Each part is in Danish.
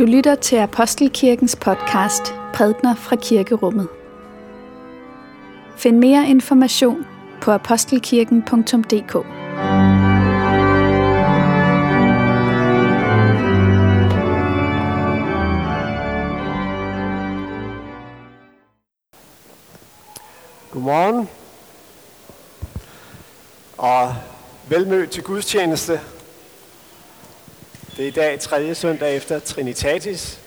Du lytter til Apostelkirkens podcast Prædner fra Kirkerummet. Find mere information på apostelkirken.dk. Godmorgen og velmødt til gudstjeneste. Det er i dag tredje søndag efter Trinitatis,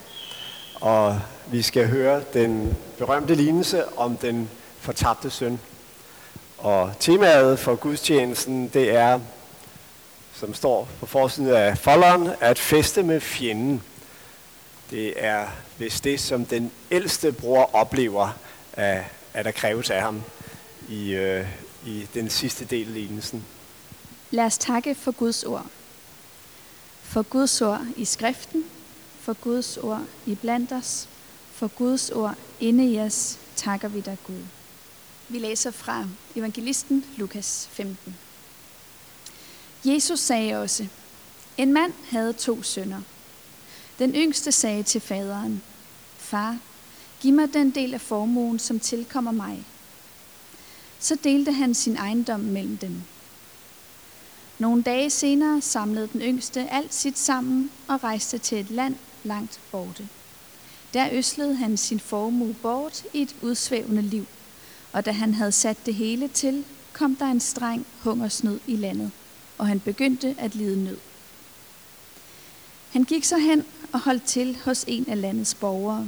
og vi skal høre den berømte lignelse om den fortabte søn. Og temaet for gudstjenesten, det er, som står på forsiden af folderen, at feste med fjenden. Det er vist det, som den ældste bror oplever, at, at der kræves af ham i, øh, i den sidste del af lignelsen. Lad os takke for Guds ord. For Guds ord i skriften, for Guds ord i blandt os, for Guds ord inde i os, takker vi dig Gud. Vi læser fra evangelisten Lukas 15. Jesus sagde også, en mand havde to sønner. Den yngste sagde til faderen, Far, giv mig den del af formuen, som tilkommer mig. Så delte han sin ejendom mellem dem. Nogle dage senere samlede den yngste alt sit sammen og rejste til et land langt borte. Der øslede han sin formue bort i et udsvævende liv, og da han havde sat det hele til, kom der en streng hungersnød i landet, og han begyndte at lide nød. Han gik så hen og holdt til hos en af landets borgere,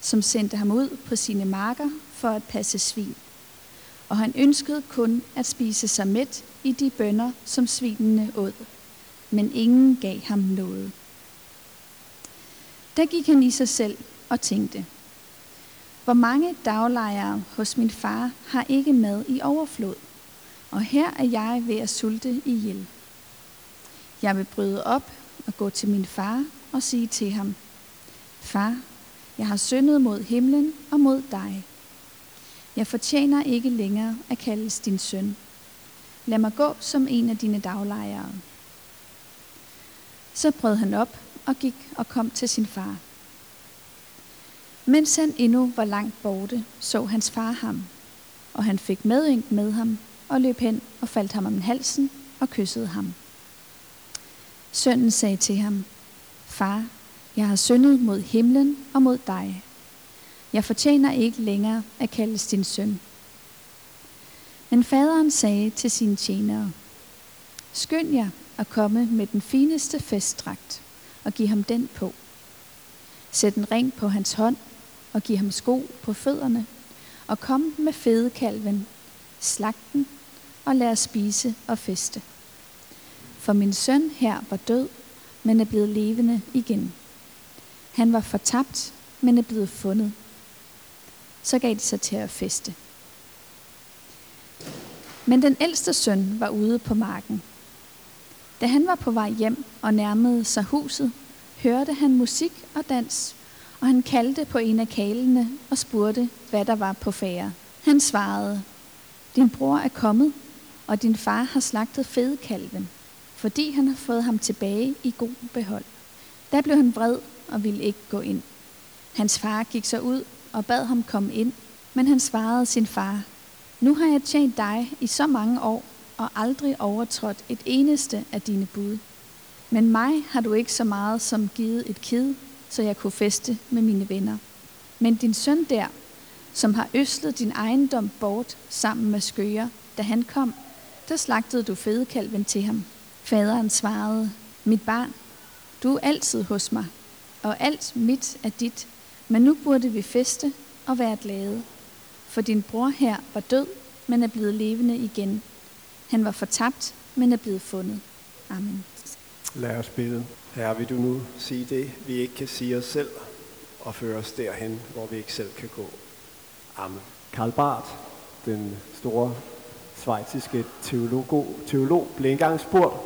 som sendte ham ud på sine marker for at passe svin. Og han ønskede kun at spise sig mæt i de bønder, som svinene åd, men ingen gav ham noget. Der gik han i sig selv og tænkte, hvor mange daglejere hos min far har ikke mad i overflod, og her er jeg ved at sulte ihjel. Jeg vil bryde op og gå til min far og sige til ham, Far, jeg har syndet mod himlen og mod dig. Jeg fortjener ikke længere at kaldes din søn. Lad mig gå som en af dine daglejere. Så brød han op og gik og kom til sin far. Mens han endnu var langt borte, så hans far ham, og han fik medynk med ham og løb hen og faldt ham om halsen og kyssede ham. Sønnen sagde til ham, Far, jeg har syndet mod himlen og mod dig. Jeg fortjener ikke længere at kaldes din søn. Men faderen sagde til sine tjenere, Skynd jer at komme med den fineste festdragt og giv ham den på. Sæt en ring på hans hånd og giv ham sko på fødderne, og kom med fedekalven, slag den og lad os spise og feste. For min søn her var død, men er blevet levende igen. Han var fortabt, men er blevet fundet. Så gav de sig til at feste. Men den ældste søn var ude på marken. Da han var på vej hjem og nærmede sig huset, hørte han musik og dans, og han kaldte på en af kalene og spurgte, hvad der var på færre. Han svarede, din bror er kommet, og din far har slagtet fedekalven, fordi han har fået ham tilbage i god behold. Da blev han vred og ville ikke gå ind. Hans far gik så ud og bad ham komme ind, men han svarede sin far, nu har jeg tjent dig i så mange år og aldrig overtrådt et eneste af dine bud. Men mig har du ikke så meget som givet et kid, så jeg kunne feste med mine venner. Men din søn der, som har øslet din ejendom bort sammen med skøger, da han kom, der slagtede du fedekalven til ham. Faderen svarede, mit barn, du er altid hos mig, og alt mit er dit, men nu burde vi feste og være glade. For din bror her var død, men er blevet levende igen. Han var fortabt, men er blevet fundet. Amen. Lad os bede. Herre, vil du nu sige det, vi ikke kan sige os selv, og føre os derhen, hvor vi ikke selv kan gå. Amen. Karl Barth, den store svejtiske teolog, teolog, blev engang spurgt,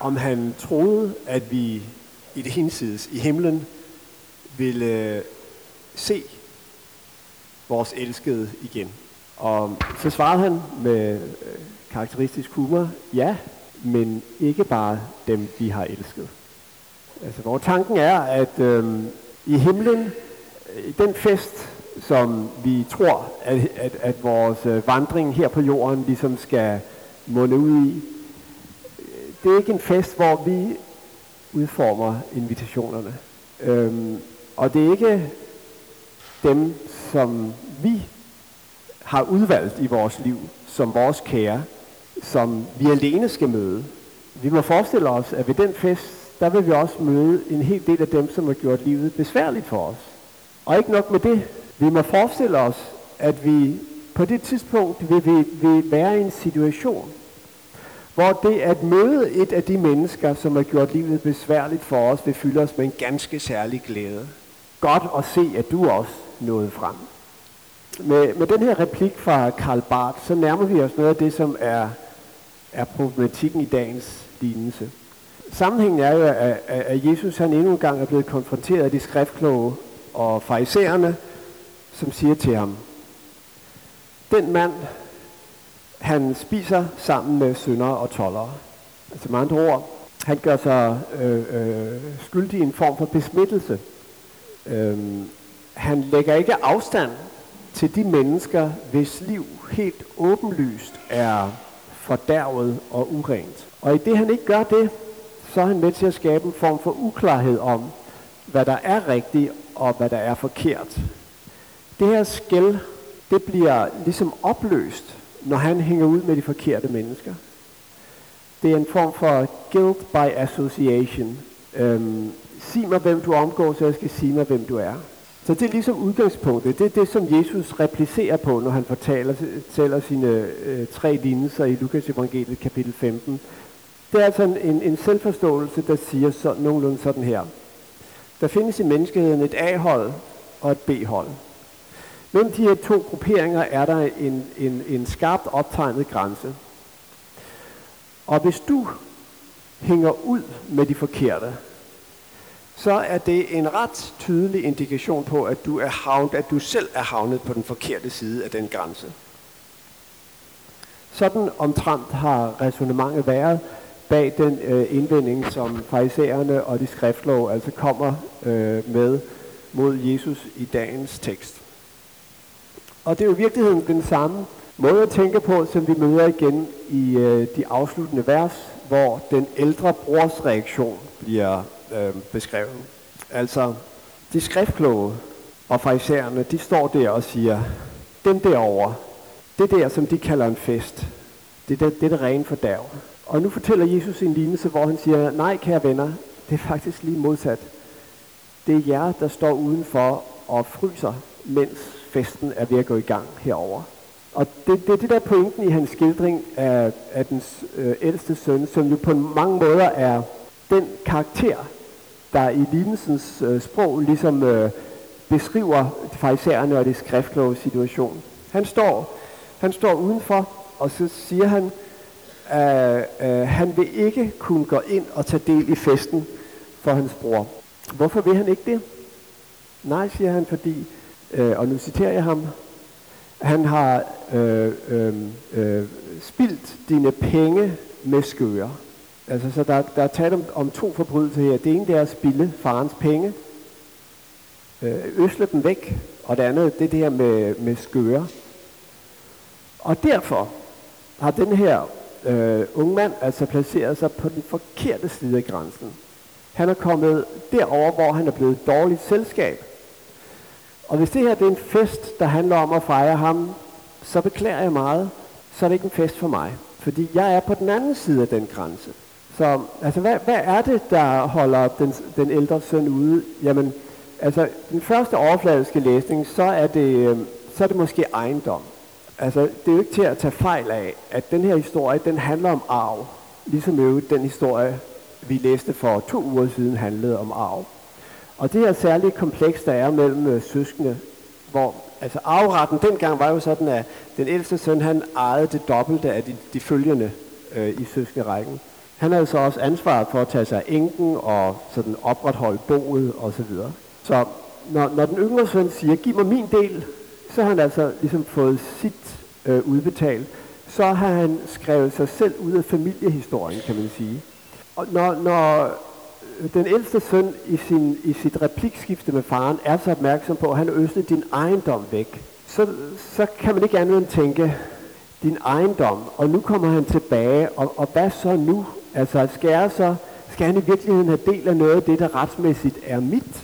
om han troede, at vi i det hinsides, i himlen, ville se vores elskede igen. Og så svarede han med øh, karakteristisk humor, ja, men ikke bare dem, vi har elsket. Altså, hvor tanken er, at øh, i himlen, øh, i den fest, som vi tror, at, at, at vores øh, vandring her på jorden ligesom skal munde ud i, øh, det er ikke en fest, hvor vi udformer invitationerne. Øhm, og det er ikke dem, som vi har udvalgt i vores liv, som vores kære, som vi alene skal møde. Vi må forestille os, at ved den fest, der vil vi også møde en hel del af dem, som har gjort livet besværligt for os. Og ikke nok med det. Vi må forestille os, at vi på det tidspunkt vil, vi, vil være i en situation, hvor det at møde et af de mennesker, som har gjort livet besværligt for os, vil fylde os med en ganske særlig glæde. Godt at se, at du også noget frem. Med, med den her replik fra Karl Barth, så nærmer vi os noget af det, som er, er problematikken i dagens lignelse. Sammenhængen er jo, at, at Jesus han endnu en gang er blevet konfronteret af de skriftkloge og farisæerne, som siger til ham, den mand, han spiser sammen med syndere og tollere. Altså med andre ord, han gør sig øh, øh, skyldig i en form for besmittelse. Øh, han lægger ikke afstand til de mennesker, hvis liv helt åbenlyst er fordærvet og urent. Og i det han ikke gør det, så er han med til at skabe en form for uklarhed om, hvad der er rigtigt og hvad der er forkert. Det her skæld, det bliver ligesom opløst, når han hænger ud med de forkerte mennesker. Det er en form for guilt by association. Øhm, sig mig, hvem du omgår, så jeg skal sige mig, hvem du er. Så det er ligesom udgangspunktet. Det er det, som Jesus replicerer på, når han fortæller, fortæller sine øh, tre lignelser i Lukas evangeliet kapitel 15. Det er altså en, en selvforståelse, der siger så, nogenlunde sådan her. Der findes i menneskeheden et A-hold og et B-hold. Mellem de her to grupperinger er der en, en, en skarpt optegnet grænse. Og hvis du hænger ud med de forkerte, så er det en ret tydelig indikation på, at du er havnet, at du selv er havnet på den forkerte side af den grænse. Sådan omtrent har resonemanget været bag den øh, indvending, som farisæerne og de skriftlov altså kommer øh, med mod Jesus i dagens tekst. Og det er jo i virkeligheden den samme måde at tænke på, som vi møder igen i øh, de afsluttende vers, hvor den ældre brors reaktion bliver øh, beskrevet. Altså, de skriftkloge og farisæerne, de står der og siger, dem derovre, det der, som de kalder en fest, det det, det, er det rene fordærv. Og nu fortæller Jesus en lignelse, hvor han siger, nej kære venner, det er faktisk lige modsat. Det er jer, der står udenfor og fryser, mens festen er ved at gå i gang herover. Og det, det er det der pointen i hans skildring af, af den øh, ældste søn, som jo på mange måder er den karakter, der i lignelsens øh, sprog ligesom øh, beskriver de farisæerne og det skriftlige situation. Han står, han står udenfor, og så siger han, at øh, han vil ikke kunne gå ind og tage del i festen for hans bror. Hvorfor vil han ikke det? Nej, siger han, fordi øh, og nu citerer jeg ham, han har øh, øh, øh, spildt dine penge med skøre. Altså, så der, der er talt om, om to forbrydelser her. Det ene det er at spille farens penge, øh, øsle dem væk, og det andet det er det her med, med skøre. Og derfor har den her øh, unge mand altså placeret sig på den forkerte side af grænsen. Han er kommet derover, hvor han er blevet dårligt selskab. Og hvis det her det er en fest, der handler om at fejre ham, så beklager jeg meget, så er det ikke en fest for mig. Fordi jeg er på den anden side af den grænse. Så altså, hvad, hvad er det, der holder den, den ældre søn ude? Jamen, altså, den første overfladiske læsning, så er det, øhm, så er det måske ejendom. Altså, det er jo ikke til at tage fejl af, at den her historie, den handler om arv. Ligesom jo den historie, vi læste for to uger siden, handlede om arv. Og det her særlige kompleks, der er mellem øh, søskende, hvor altså arveretten dengang var jo sådan, at den ældste søn, han ejede det dobbelte af de, de følgende øh, i søskenderækken. Han havde så også ansvaret for at tage sig af enken og sådan opretholde boet og så videre. Så når, når den yngre søn siger, giv mig min del, så har han altså ligesom fået sit øh, udbetalt. Så har han skrevet sig selv ud af familiehistorien, kan man sige. Og når, når øh, den ældste søn i, sin, i sit replikskifte med faren er så opmærksom på, at han øste din ejendom væk, så, så kan man ikke andet end tænke, din ejendom, og nu kommer han tilbage, og, og hvad så nu? Altså, at skære så, skal han i virkeligheden have del af noget af det, der retsmæssigt er mit?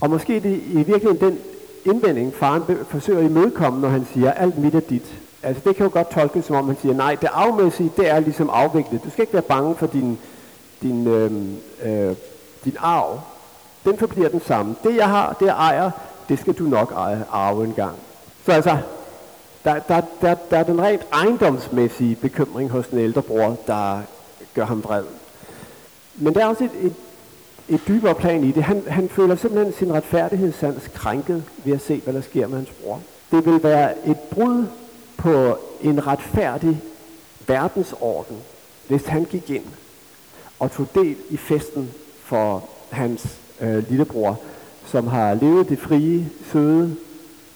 Og måske det i virkeligheden den indvending, faren forsøger at imødekomme, når han siger, alt mit er dit. Altså det kan jo godt tolkes som om, han siger, nej, det afmæssige, det er ligesom afviklet. Du skal ikke være bange for din, din, øh, øh, din arv. Den forbliver den samme. Det jeg har, det jeg ejer, det skal du nok eje, arve en gang. Så altså, der, der, der, der er den rent ejendomsmæssige bekymring hos den ældre bror, der gør ham vred. Men der er også et, et, et dybere plan i det. Han, han føler simpelthen sin retfærdighedssans krænket ved at se, hvad der sker med hans bror. Det vil være et brud på en retfærdig verdensorden, hvis han gik ind og tog del i festen for hans øh, lillebror, som har levet det frie, søde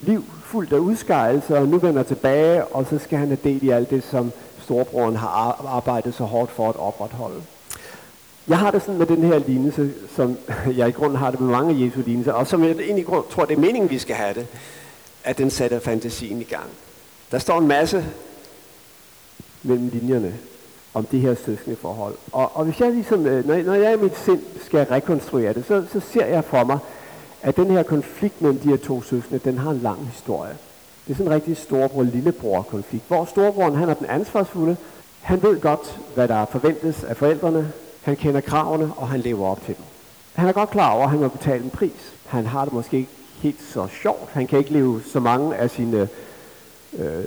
liv, fuldt af udskejelser, og nu vender tilbage, og så skal han have del i alt det, som storbroren har arbejdet så hårdt for at opretholde. Jeg har det sådan med den her lignelse, som jeg i grunden har det med mange Jesu lignelser, og som jeg egentlig tror, det er meningen, vi skal have det, at den sætter fantasien i gang. Der står en masse mellem linjerne om det her søskende forhold. Og, og hvis jeg ligesom, øh, når, når jeg i mit sind skal rekonstruere det, så, så ser jeg for mig, at den her konflikt mellem de her to søskende, den har en lang historie. Det er sådan en rigtig storebror-lillebror-konflikt, hvor storebroren han er den ansvarsfulde. Han ved godt, hvad der forventes af forældrene. Han kender kravene, og han lever op til dem. Han er godt klar over, at han må betale en pris. Han har det måske ikke helt så sjovt. Han kan ikke leve så mange af sine øh,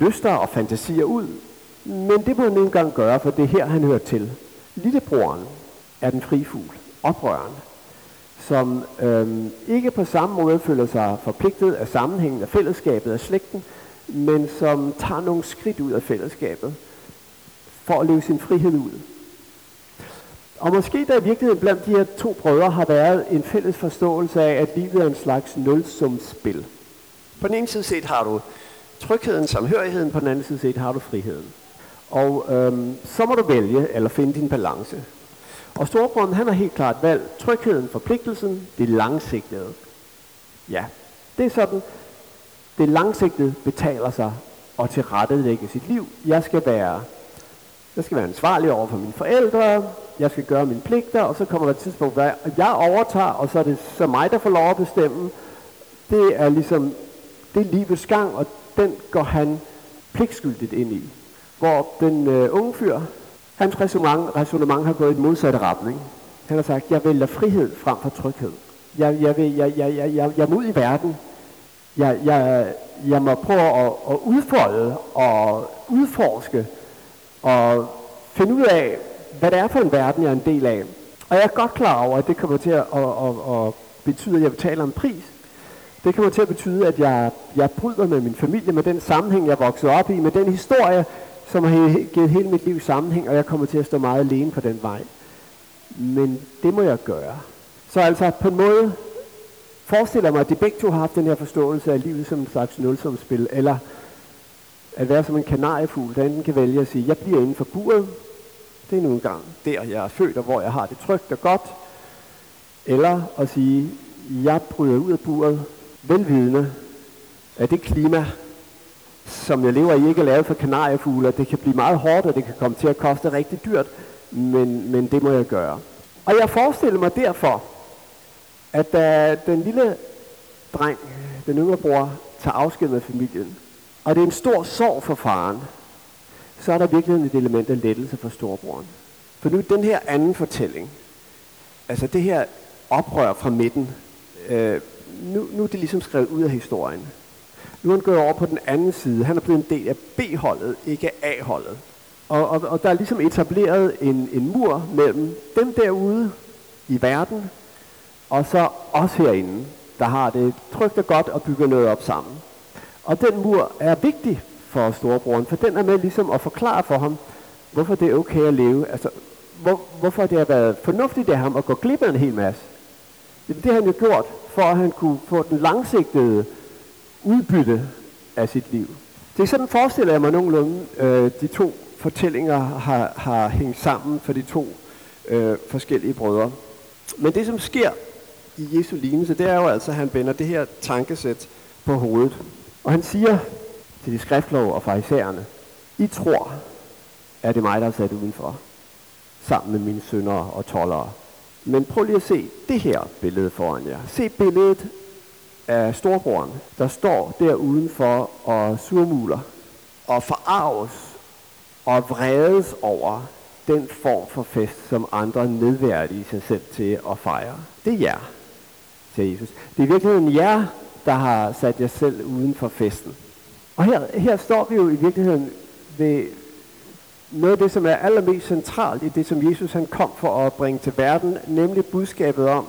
lyster og fantasier ud. Men det må han engang gøre, for det er her, han hører til. Lillebroren er den frifugl, oprøreren, som øhm, ikke på samme måde føler sig forpligtet af sammenhængen af fællesskabet af slægten, men som tager nogle skridt ud af fællesskabet for at leve sin frihed ud. Og måske der i virkeligheden blandt de her to brødre har været en fælles forståelse af, at livet er en slags nulsumsspil. På den ene side set har du trygheden, samhørigheden, på den anden side set har du friheden. Og øhm, så må du vælge, eller finde din balance. Og storebroren, han har helt klart valgt trygheden, forpligtelsen, det langsigtede. Ja, det er sådan, det langsigtede betaler sig og tilrettelægge sit liv. Jeg skal være, jeg skal være ansvarlig over for mine forældre, jeg skal gøre mine pligter, og så kommer der et tidspunkt, hvor jeg overtager, og så er det så mig, der får lov at bestemme. Det er ligesom, det er livets gang, og den går han pligtskyldigt ind i. Hvor den øh, unge fyr, hans resonemang, resonemang har gået i den modsatte retning. Han har sagt, jeg vælger frihed frem for tryghed. Jeg, jeg, vil, jeg, jeg, jeg, jeg, jeg må ud i verden. Jeg, jeg, jeg må prøve at, at udfolde og udforske og finde ud af, hvad det er for en verden, jeg er en del af. Og jeg er godt klar over, at det kommer til at, at, at, at betyde, at jeg betaler en pris. Det kommer til at betyde, at jeg, jeg bryder med min familie, med den sammenhæng, jeg voksede op i, med den historie, som har givet hele mit liv sammenhæng, og jeg kommer til at stå meget alene på den vej. Men det må jeg gøre. Så altså på en måde forestiller jeg mig, at de begge to har haft den her forståelse af livet som en slags nulsumspil, eller at være som en kanariefugl, der enten kan vælge at sige, jeg bliver inden for buret, det er nu engang der, jeg er født, og hvor jeg har det trygt og godt, eller at sige, jeg bryder ud af buret, velvidende, at det klima, som jeg lever i, ikke er lavet for kanariefugle, det kan blive meget hårdt, og det kan komme til at koste rigtig dyrt, men, men det må jeg gøre. Og jeg forestiller mig derfor, at da den lille dreng, den yngre bror, tager afsked med familien, og det er en stor sorg for faren, så er der virkelig et element af lettelse for storebroren. For nu den her anden fortælling, altså det her oprør fra midten, øh, nu, nu er det ligesom skrevet ud af historien. Nu er han gået over på den anden side. Han er blevet en del af B-holdet, ikke A-holdet. Og, og, og der er ligesom etableret en, en mur mellem dem derude i verden, og så os herinde, der har det trygt og godt og bygger noget op sammen. Og den mur er vigtig for storebroren, for den er med ligesom at forklare for ham, hvorfor det er okay at leve. Altså, hvor, hvorfor det har været fornuftigt af ham at gå glip af en hel masse. Det har han jo gjort, for at han kunne få den langsigtede udbytte af sit liv. Det er sådan forestiller jeg mig nogenlunde, øh, de to fortællinger har, har hængt sammen for de to øh, forskellige brødre. Men det, som sker i Jesu lignelse, det er jo altså, at han vender det her tankesæt på hovedet. Og han siger til de skriftlov og farisæerne, I tror, at det er mig, der er sat udenfor, sammen med mine sønner og tollere. Men prøv lige at se det her billede foran jer. Se billedet af storbroren, der står der udenfor og surmuler og forarves og vredes over den form for fest, som andre nedværdige sig selv til at fejre. Det er jer, siger Jesus. Det er i virkeligheden jer, der har sat jer selv uden for festen. Og her, her står vi jo i virkeligheden ved noget af det, som er allermest centralt i det, som Jesus han kom for at bringe til verden, nemlig budskabet om,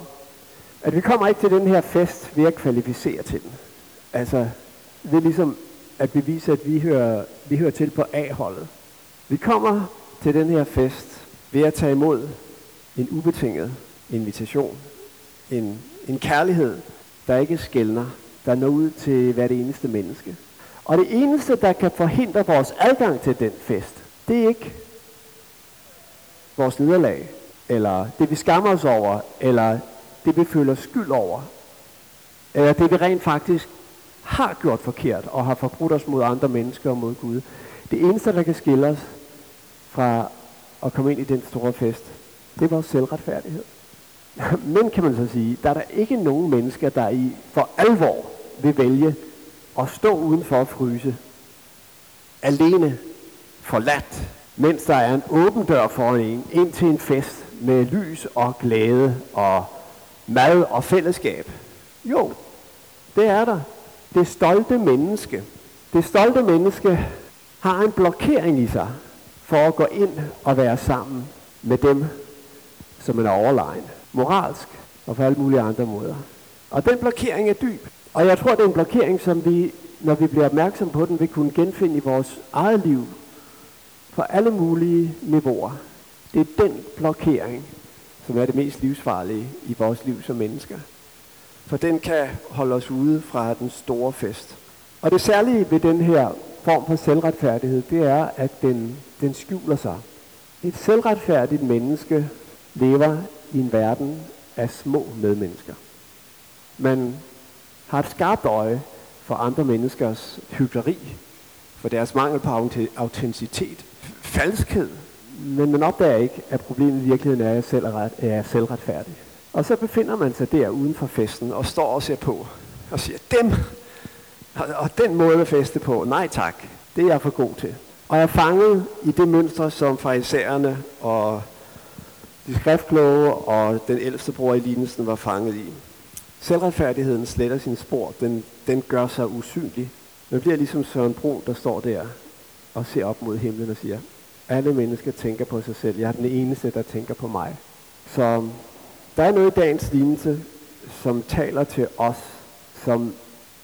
at vi kommer ikke til den her fest ved at kvalificere til den. Altså, ved ligesom at bevise, at vi hører, vi hører til på A-holdet. Vi kommer til den her fest ved at tage imod en ubetinget invitation. En, en kærlighed, der ikke skældner, der når ud til hvert eneste menneske. Og det eneste, der kan forhindre vores adgang til den fest, det er ikke vores nederlag, eller det vi skammer os over, eller det vi føler skyld over, eller det vi rent faktisk har gjort forkert og har forbrudt os mod andre mennesker og mod Gud. Det eneste, der kan skille os fra at komme ind i den store fest, det er vores selvretfærdighed. Men kan man så sige, der er der ikke nogen mennesker, der i for alvor vil vælge at stå udenfor at fryse. Alene, forladt, mens der er en åben dør foran en, ind til en fest med lys og glæde og mad og fællesskab. Jo, det er der. Det stolte menneske. Det stolte menneske har en blokering i sig for at gå ind og være sammen med dem, som er overlegen. Moralsk og på alle mulige andre måder. Og den blokering er dyb. Og jeg tror, det er en blokering, som vi, når vi bliver opmærksom på den, vil kunne genfinde i vores eget liv på alle mulige niveauer. Det er den blokering, som er det mest livsfarlige i vores liv som mennesker. For den kan holde os ude fra den store fest. Og det særlige ved den her form for selvretfærdighed, det er, at den, den skjuler sig. Et selvretfærdigt menneske lever i en verden af små medmennesker. Man har et skarpt øje for andre menneskers hyggeleri, for deres mangel på autenticitet, falskhed, men man opdager ikke, at problemet i virkeligheden er, at jeg selv er, ret, er selvretfærdig. Og så befinder man sig der uden for festen og står og ser på og siger, dem, og den måde at feste på, nej tak, det er jeg for god til. Og jeg er fanget i det mønster, som farisæerne og de skriftkloge og den ældste bror i lignelsen var fanget i. Selvretfærdigheden sletter sin spor, den, den gør sig usynlig. Man bliver ligesom Søren Brun, der står der og ser op mod himlen og siger, alle mennesker tænker på sig selv. Jeg er den eneste, der tænker på mig. Så um, der er noget i dagens lignelse, som taler til os, som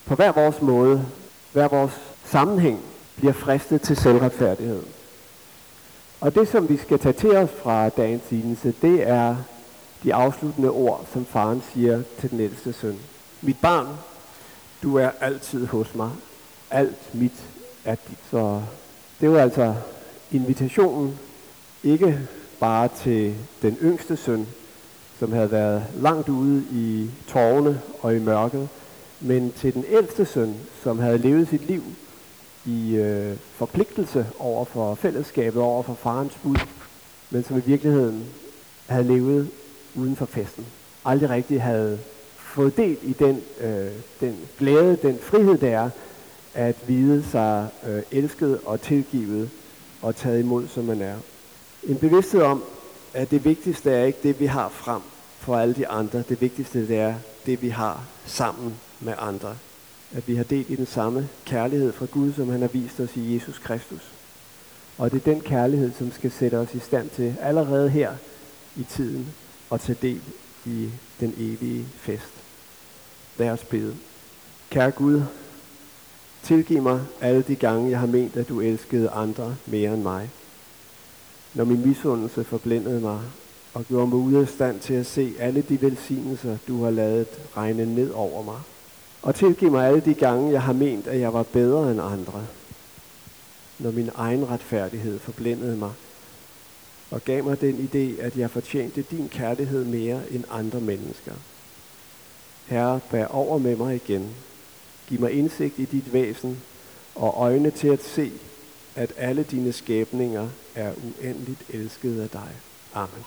på hver vores måde, hver vores sammenhæng, bliver fristet til selvretfærdighed. Og det, som vi skal tage til os fra dagens lignelse, det er de afsluttende ord, som faren siger til den ældste søn. Mit barn, du er altid hos mig. Alt mit er dit. Så det var altså invitationen, ikke bare til den yngste søn, som havde været langt ude i tårne og i mørket, men til den ældste søn, som havde levet sit liv i øh, forpligtelse over for fællesskabet, over for farens bud, men som i virkeligheden havde levet uden for festen. Aldrig rigtig havde fået del i den, øh, den glæde, den frihed, der er at vide sig øh, elsket og tilgivet og taget imod, som man er. En bevidsthed om, at det vigtigste er ikke det, vi har frem for alle de andre. Det vigtigste det er det, vi har sammen med andre. At vi har delt i den samme kærlighed fra Gud, som han har vist os i Jesus Kristus. Og det er den kærlighed, som skal sætte os i stand til allerede her i tiden at tage del i den evige fest. Lad os bede. Kære Gud, tilgiv mig alle de gange, jeg har ment, at du elskede andre mere end mig. Når min misundelse forblindede mig og gjorde mig ude af stand til at se alle de velsignelser, du har lavet regne ned over mig. Og tilgiv mig alle de gange, jeg har ment, at jeg var bedre end andre. Når min egen retfærdighed forblindede mig og gav mig den idé, at jeg fortjente din kærlighed mere end andre mennesker. Herre, bær over med mig igen. Giv mig indsigt i dit væsen og øjne til at se, at alle dine skabninger er uendeligt elskede af dig. Amen.